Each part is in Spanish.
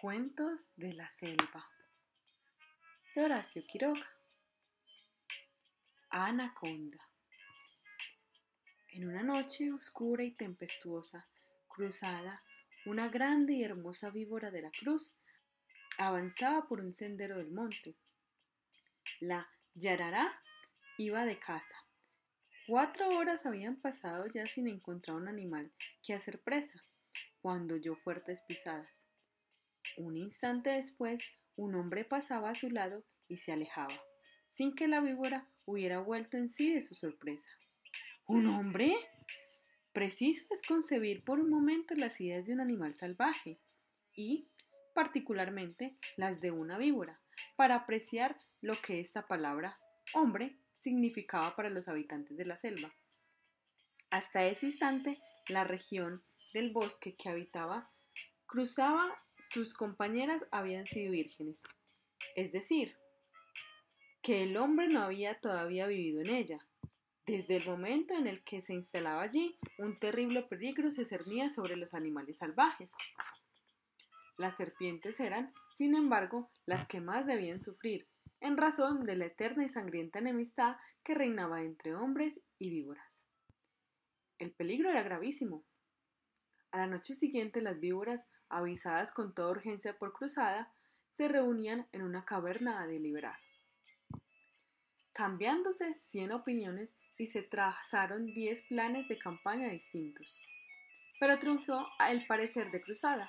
Cuentos de la selva de Horacio Quiroga. Anaconda. En una noche oscura y tempestuosa, cruzada, una grande y hermosa víbora de la cruz avanzaba por un sendero del monte. La yarará iba de caza. Cuatro horas habían pasado ya sin encontrar un animal que hacer presa, cuando oyó fuertes pisadas. Un instante después, un hombre pasaba a su lado y se alejaba, sin que la víbora hubiera vuelto en sí de su sorpresa. ¿Un hombre? Preciso es concebir por un momento las ideas de un animal salvaje y, particularmente, las de una víbora, para apreciar lo que esta palabra hombre significaba para los habitantes de la selva. Hasta ese instante, la región del bosque que habitaba cruzaba sus compañeras habían sido vírgenes, es decir, que el hombre no había todavía vivido en ella. Desde el momento en el que se instalaba allí, un terrible peligro se cernía sobre los animales salvajes. Las serpientes eran, sin embargo, las que más debían sufrir, en razón de la eterna y sangrienta enemistad que reinaba entre hombres y víboras. El peligro era gravísimo. A la noche siguiente las víboras avisadas con toda urgencia por cruzada, se reunían en una caverna a deliberar. Cambiándose cien opiniones y se trazaron diez planes de campaña distintos. Pero triunfó el parecer de Cruzada,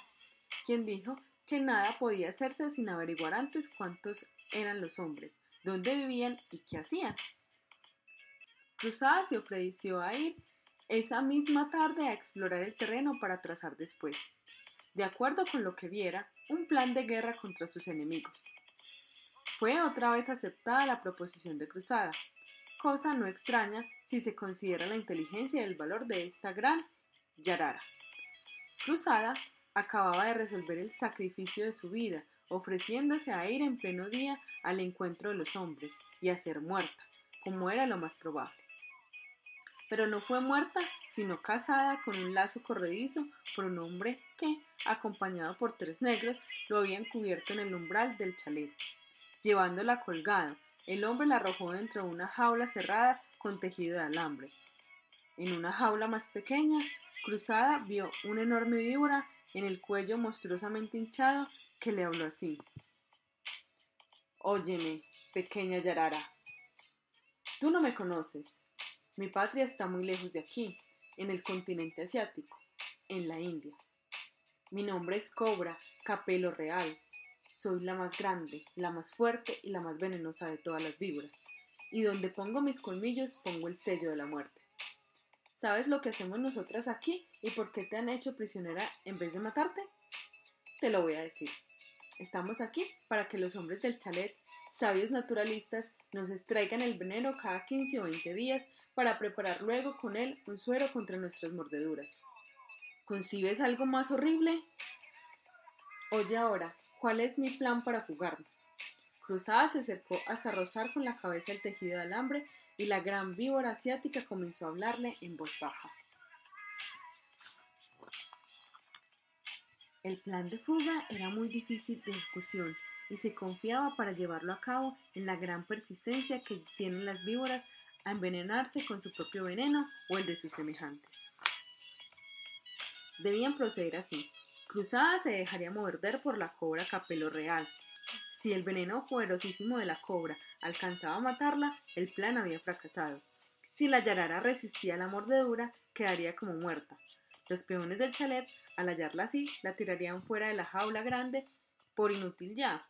quien dijo que nada podía hacerse sin averiguar antes cuántos eran los hombres, dónde vivían y qué hacían. Cruzada se ofreció a ir esa misma tarde a explorar el terreno para trazar después de acuerdo con lo que viera, un plan de guerra contra sus enemigos. Fue otra vez aceptada la proposición de Cruzada, cosa no extraña si se considera la inteligencia y el valor de esta gran Yarara. Cruzada acababa de resolver el sacrificio de su vida, ofreciéndose a ir en pleno día al encuentro de los hombres y a ser muerta, como era lo más probable pero no fue muerta, sino casada con un lazo corredizo por un hombre que, acompañado por tres negros, lo habían cubierto en el umbral del chalet. Llevándola colgada, el hombre la arrojó dentro de una jaula cerrada con tejido de alambre. En una jaula más pequeña, cruzada, vio una enorme víbora en el cuello monstruosamente hinchado que le habló así. Óyeme, pequeña Yarara. Tú no me conoces, mi patria está muy lejos de aquí, en el continente asiático, en la India. Mi nombre es Cobra, Capelo Real. Soy la más grande, la más fuerte y la más venenosa de todas las víboras. Y donde pongo mis colmillos pongo el sello de la muerte. ¿Sabes lo que hacemos nosotras aquí y por qué te han hecho prisionera en vez de matarte? Te lo voy a decir. Estamos aquí para que los hombres del chalet, sabios naturalistas, nos extraigan el veneno cada 15 o 20 días para preparar luego con él un suero contra nuestras mordeduras. ¿Concibes algo más horrible? Oye ahora, ¿cuál es mi plan para fugarnos? Cruzada se acercó hasta rozar con la cabeza el tejido de alambre y la gran víbora asiática comenzó a hablarle en voz baja. El plan de fuga era muy difícil de ejecución y se confiaba para llevarlo a cabo en la gran persistencia que tienen las víboras a envenenarse con su propio veneno o el de sus semejantes. Debían proceder así. Cruzada se dejaría morder por la cobra capelo real. Si el veneno poderosísimo de la cobra alcanzaba a matarla, el plan había fracasado. Si la yarara resistía la mordedura, quedaría como muerta. Los peones del chalet, al hallarla así, la tirarían fuera de la jaula grande por inútil ya,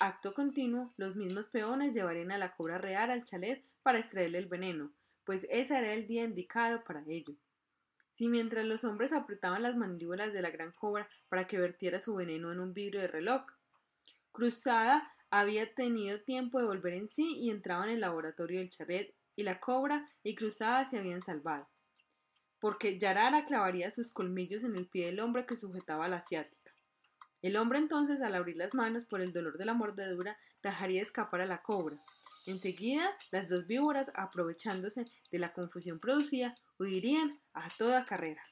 Acto continuo, los mismos peones llevarían a la cobra real al chalet para extraerle el veneno, pues ese era el día indicado para ello. Si mientras los hombres apretaban las mandíbulas de la gran cobra para que vertiera su veneno en un vidrio de reloj, Cruzada había tenido tiempo de volver en sí y entraba en el laboratorio del chalet, y la cobra y Cruzada se habían salvado, porque Yarara clavaría sus colmillos en el pie del hombre que sujetaba a la asiática. El hombre entonces, al abrir las manos por el dolor de la mordedura, dejaría escapar a la cobra. Enseguida, las dos víboras, aprovechándose de la confusión producida, huirían a toda carrera.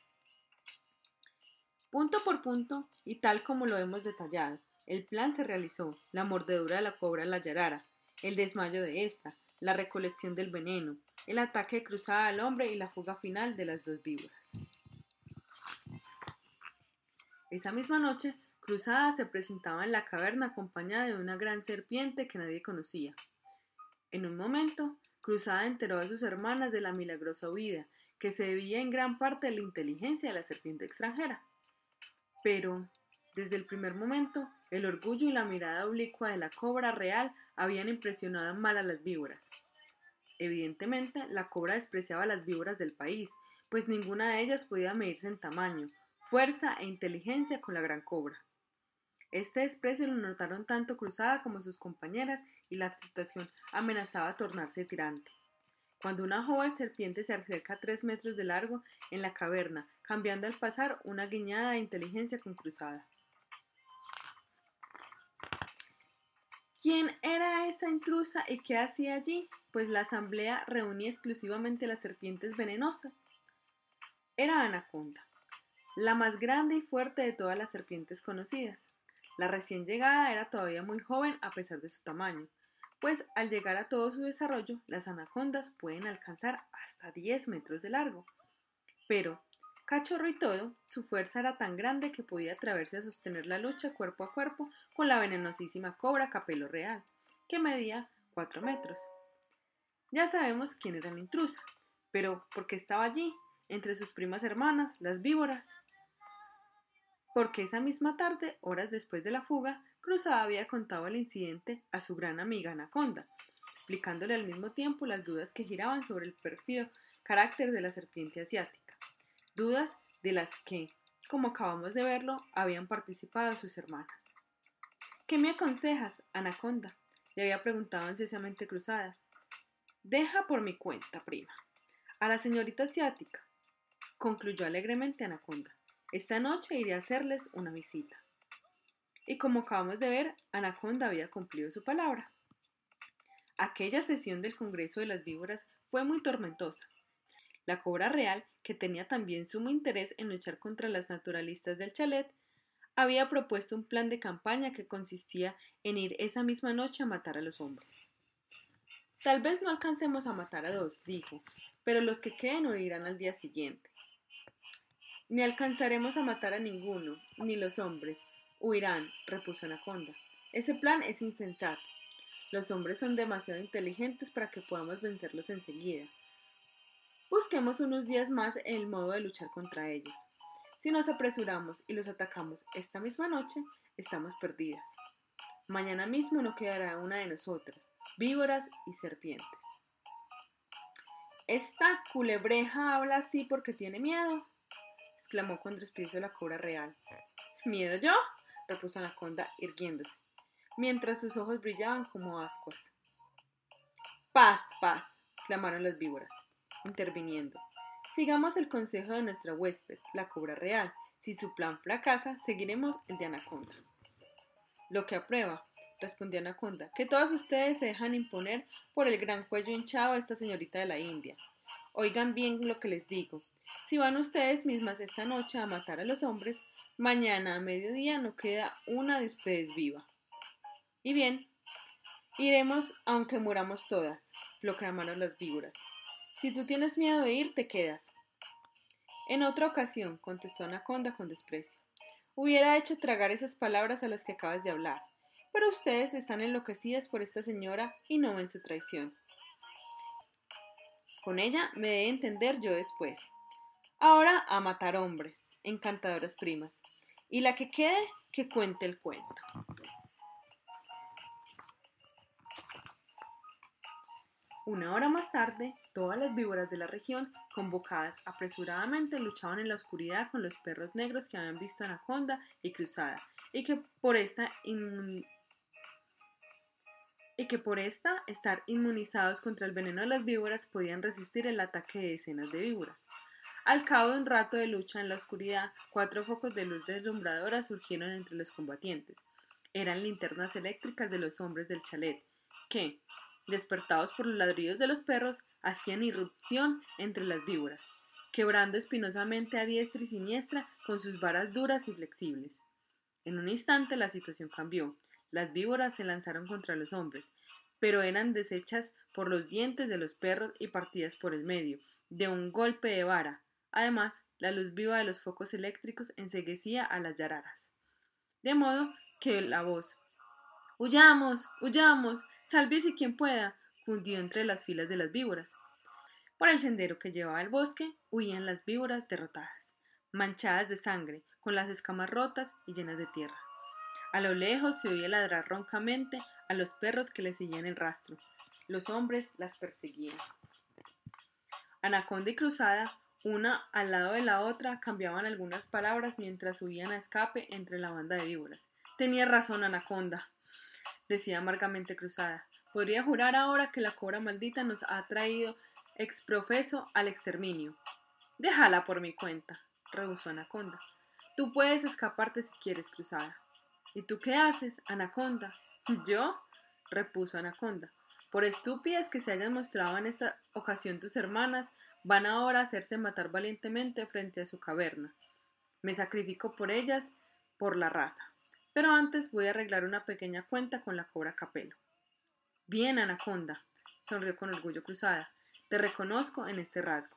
Punto por punto, y tal como lo hemos detallado, el plan se realizó, la mordedura de la cobra la yarara, el desmayo de ésta, la recolección del veneno, el ataque cruzada al hombre y la fuga final de las dos víboras. Esa misma noche, Cruzada se presentaba en la caverna acompañada de una gran serpiente que nadie conocía. En un momento, Cruzada enteró a sus hermanas de la milagrosa huida, que se debía en gran parte a la inteligencia de la serpiente extranjera. Pero, desde el primer momento, el orgullo y la mirada oblicua de la cobra real habían impresionado mal a las víboras. Evidentemente, la cobra despreciaba a las víboras del país, pues ninguna de ellas podía medirse en tamaño, fuerza e inteligencia con la gran cobra. Este desprecio lo notaron tanto Cruzada como sus compañeras y la situación amenazaba tornarse tirante. Cuando una joven serpiente se acerca a tres metros de largo en la caverna, cambiando al pasar una guiñada de inteligencia con Cruzada. ¿Quién era esa intrusa y qué hacía allí? Pues la asamblea reunía exclusivamente las serpientes venenosas. Era Anaconda, la más grande y fuerte de todas las serpientes conocidas. La recién llegada era todavía muy joven a pesar de su tamaño, pues al llegar a todo su desarrollo, las anacondas pueden alcanzar hasta 10 metros de largo. Pero, cachorro y todo, su fuerza era tan grande que podía atreverse a sostener la lucha cuerpo a cuerpo con la venenosísima cobra capelo real, que medía 4 metros. Ya sabemos quién era la intrusa, pero ¿por qué estaba allí, entre sus primas hermanas, las víboras? Porque esa misma tarde, horas después de la fuga, Cruzada había contado el incidente a su gran amiga Anaconda, explicándole al mismo tiempo las dudas que giraban sobre el pérfido carácter de la serpiente asiática, dudas de las que, como acabamos de verlo, habían participado sus hermanas. ¿Qué me aconsejas, Anaconda? le había preguntado ansiosamente Cruzada. Deja por mi cuenta, prima. A la señorita asiática, concluyó alegremente Anaconda. Esta noche iré a hacerles una visita. Y como acabamos de ver, Anaconda había cumplido su palabra. Aquella sesión del Congreso de las Víboras fue muy tormentosa. La cobra real, que tenía también sumo interés en luchar contra las naturalistas del chalet, había propuesto un plan de campaña que consistía en ir esa misma noche a matar a los hombres. Tal vez no alcancemos a matar a dos, dijo, pero los que queden huirán al día siguiente. Ni alcanzaremos a matar a ninguno, ni los hombres. Huirán, repuso Anaconda. Ese plan es insensato. Los hombres son demasiado inteligentes para que podamos vencerlos enseguida. Busquemos unos días más el modo de luchar contra ellos. Si nos apresuramos y los atacamos esta misma noche, estamos perdidas. Mañana mismo no quedará una de nosotras, víboras y serpientes. Esta culebreja habla así porque tiene miedo, exclamó con desprecio la cobra real. ¿Miedo yo? repuso Anaconda, irguiéndose, mientras sus ojos brillaban como ascuas. Paz, paz, clamaron las víboras, interviniendo. Sigamos el consejo de nuestra huésped, la cobra real. Si su plan fracasa, seguiremos el de Anaconda. Lo que aprueba, respondió Anaconda, que todos ustedes se dejan imponer por el gran cuello hinchado de esta señorita de la India. Oigan bien lo que les digo. Si van ustedes mismas esta noche a matar a los hombres, mañana a mediodía no queda una de ustedes viva. Y bien, iremos aunque muramos todas, proclamaron las víboras. Si tú tienes miedo de ir, te quedas. En otra ocasión, contestó Anaconda con desprecio, hubiera hecho tragar esas palabras a las que acabas de hablar, pero ustedes están enloquecidas por esta señora y no ven su traición. Con ella me de entender yo después. Ahora a matar hombres, encantadoras primas. Y la que quede, que cuente el cuento. Una hora más tarde, todas las víboras de la región, convocadas apresuradamente, luchaban en la oscuridad con los perros negros que habían visto Anaconda y Cruzada, y que por esta y que por esta estar inmunizados contra el veneno de las víboras podían resistir el ataque de decenas de víboras. Al cabo de un rato de lucha en la oscuridad, cuatro focos de luz deslumbradora surgieron entre los combatientes. Eran linternas eléctricas de los hombres del chalet, que, despertados por los ladridos de los perros, hacían irrupción entre las víboras, quebrando espinosamente a diestra y siniestra con sus varas duras y flexibles. En un instante la situación cambió. Las víboras se lanzaron contra los hombres, pero eran deshechas por los dientes de los perros y partidas por el medio, de un golpe de vara. Además, la luz viva de los focos eléctricos enseguecía a las yararas. De modo que la voz Huyamos, huyamos, sálvese quien pueda, cundió entre las filas de las víboras. Por el sendero que llevaba al bosque huían las víboras derrotadas, manchadas de sangre, con las escamas rotas y llenas de tierra. A lo lejos se oía ladrar roncamente a los perros que le seguían el rastro. Los hombres las perseguían. Anaconda y Cruzada, una al lado de la otra, cambiaban algunas palabras mientras huían a escape entre la banda de víboras. Tenía razón Anaconda, decía amargamente Cruzada. Podría jurar ahora que la cobra maldita nos ha traído exprofeso al exterminio. Déjala por mi cuenta, rehusó Anaconda. Tú puedes escaparte si quieres, Cruzada. ¿Y tú qué haces, Anaconda? ¿Yo? repuso Anaconda. Por estúpidas que se hayan mostrado en esta ocasión tus hermanas, van ahora a hacerse matar valientemente frente a su caverna. Me sacrifico por ellas, por la raza. Pero antes voy a arreglar una pequeña cuenta con la cobra Capelo. Bien, Anaconda, sonrió con orgullo cruzada. Te reconozco en este rasgo.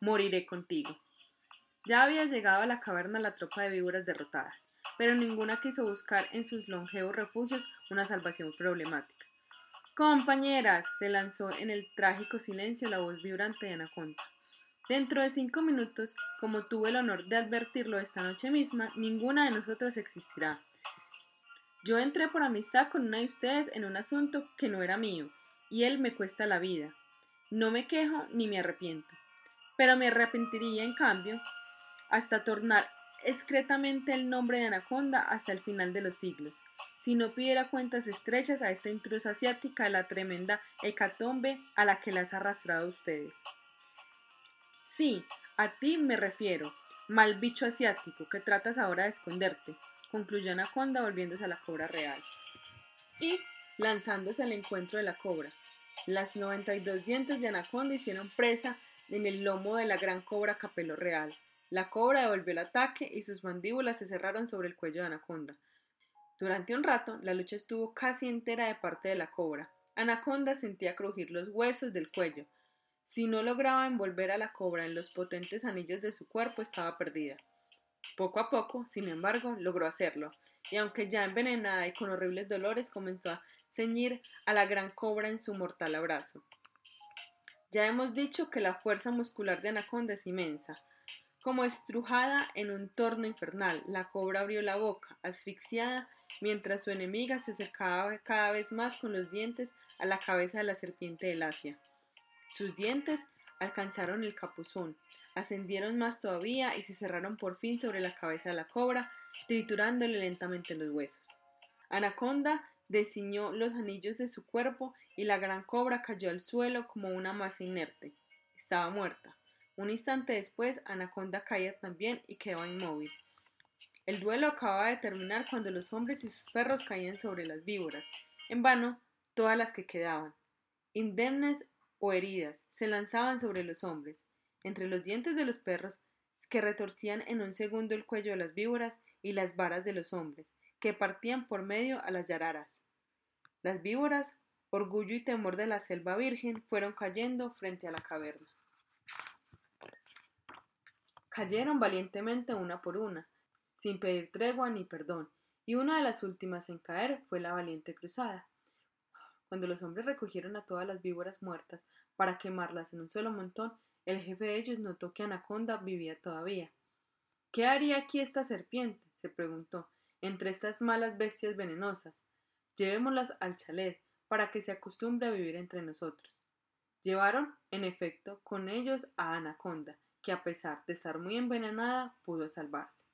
Moriré contigo. Ya había llegado a la caverna la tropa de víboras derrotadas, pero ninguna quiso buscar en sus longevos refugios una salvación problemática. Compañeras, se lanzó en el trágico silencio la voz vibrante de Anaconda. Dentro de cinco minutos, como tuve el honor de advertirlo esta noche misma, ninguna de nosotras existirá. Yo entré por amistad con una de ustedes en un asunto que no era mío, y él me cuesta la vida. No me quejo ni me arrepiento, pero me arrepentiría, en cambio, hasta tornar excretamente el nombre de Anaconda hasta el final de los siglos, si no pidiera cuentas estrechas a esta intrusa asiática la tremenda hecatombe a la que las ha arrastrado ustedes. Sí, a ti me refiero, mal bicho asiático, que tratas ahora de esconderte, concluyó Anaconda volviéndose a la cobra real. Y lanzándose al encuentro de la cobra. Las 92 dientes de Anaconda hicieron presa en el lomo de la gran cobra Capelo Real. La cobra devolvió el ataque y sus mandíbulas se cerraron sobre el cuello de Anaconda. Durante un rato, la lucha estuvo casi entera de parte de la cobra. Anaconda sentía crujir los huesos del cuello. Si no lograba envolver a la cobra en los potentes anillos de su cuerpo, estaba perdida. Poco a poco, sin embargo, logró hacerlo, y aunque ya envenenada y con horribles dolores, comenzó a ceñir a la gran cobra en su mortal abrazo. Ya hemos dicho que la fuerza muscular de Anaconda es inmensa. Como estrujada en un torno infernal, la cobra abrió la boca, asfixiada, mientras su enemiga se acercaba cada vez más con los dientes a la cabeza de la serpiente del Asia. Sus dientes alcanzaron el capuzón, ascendieron más todavía y se cerraron por fin sobre la cabeza de la cobra, triturándole lentamente los huesos. Anaconda desciñó los anillos de su cuerpo y la gran cobra cayó al suelo como una masa inerte. Estaba muerta. Un instante después, Anaconda caía también y quedó inmóvil. El duelo acababa de terminar cuando los hombres y sus perros caían sobre las víboras. En vano, todas las que quedaban, indemnes o heridas, se lanzaban sobre los hombres, entre los dientes de los perros, que retorcían en un segundo el cuello de las víboras y las varas de los hombres, que partían por medio a las yararas. Las víboras, orgullo y temor de la selva virgen, fueron cayendo frente a la caverna. Cayeron valientemente una por una, sin pedir tregua ni perdón, y una de las últimas en caer fue la valiente cruzada. Cuando los hombres recogieron a todas las víboras muertas para quemarlas en un solo montón, el jefe de ellos notó que Anaconda vivía todavía. ¿Qué haría aquí esta serpiente? se preguntó, entre estas malas bestias venenosas. Llevémoslas al chalet, para que se acostumbre a vivir entre nosotros. Llevaron, en efecto, con ellos a Anaconda, que a pesar de estar muy envenenada, pudo salvarse.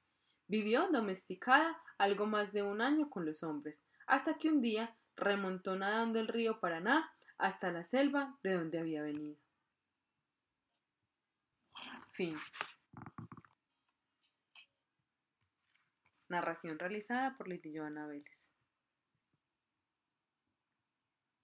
Vivió domesticada algo más de un año con los hombres, hasta que un día remontó nadando el río Paraná hasta la selva de donde había venido. Fin. Narración realizada por Litillo Vélez.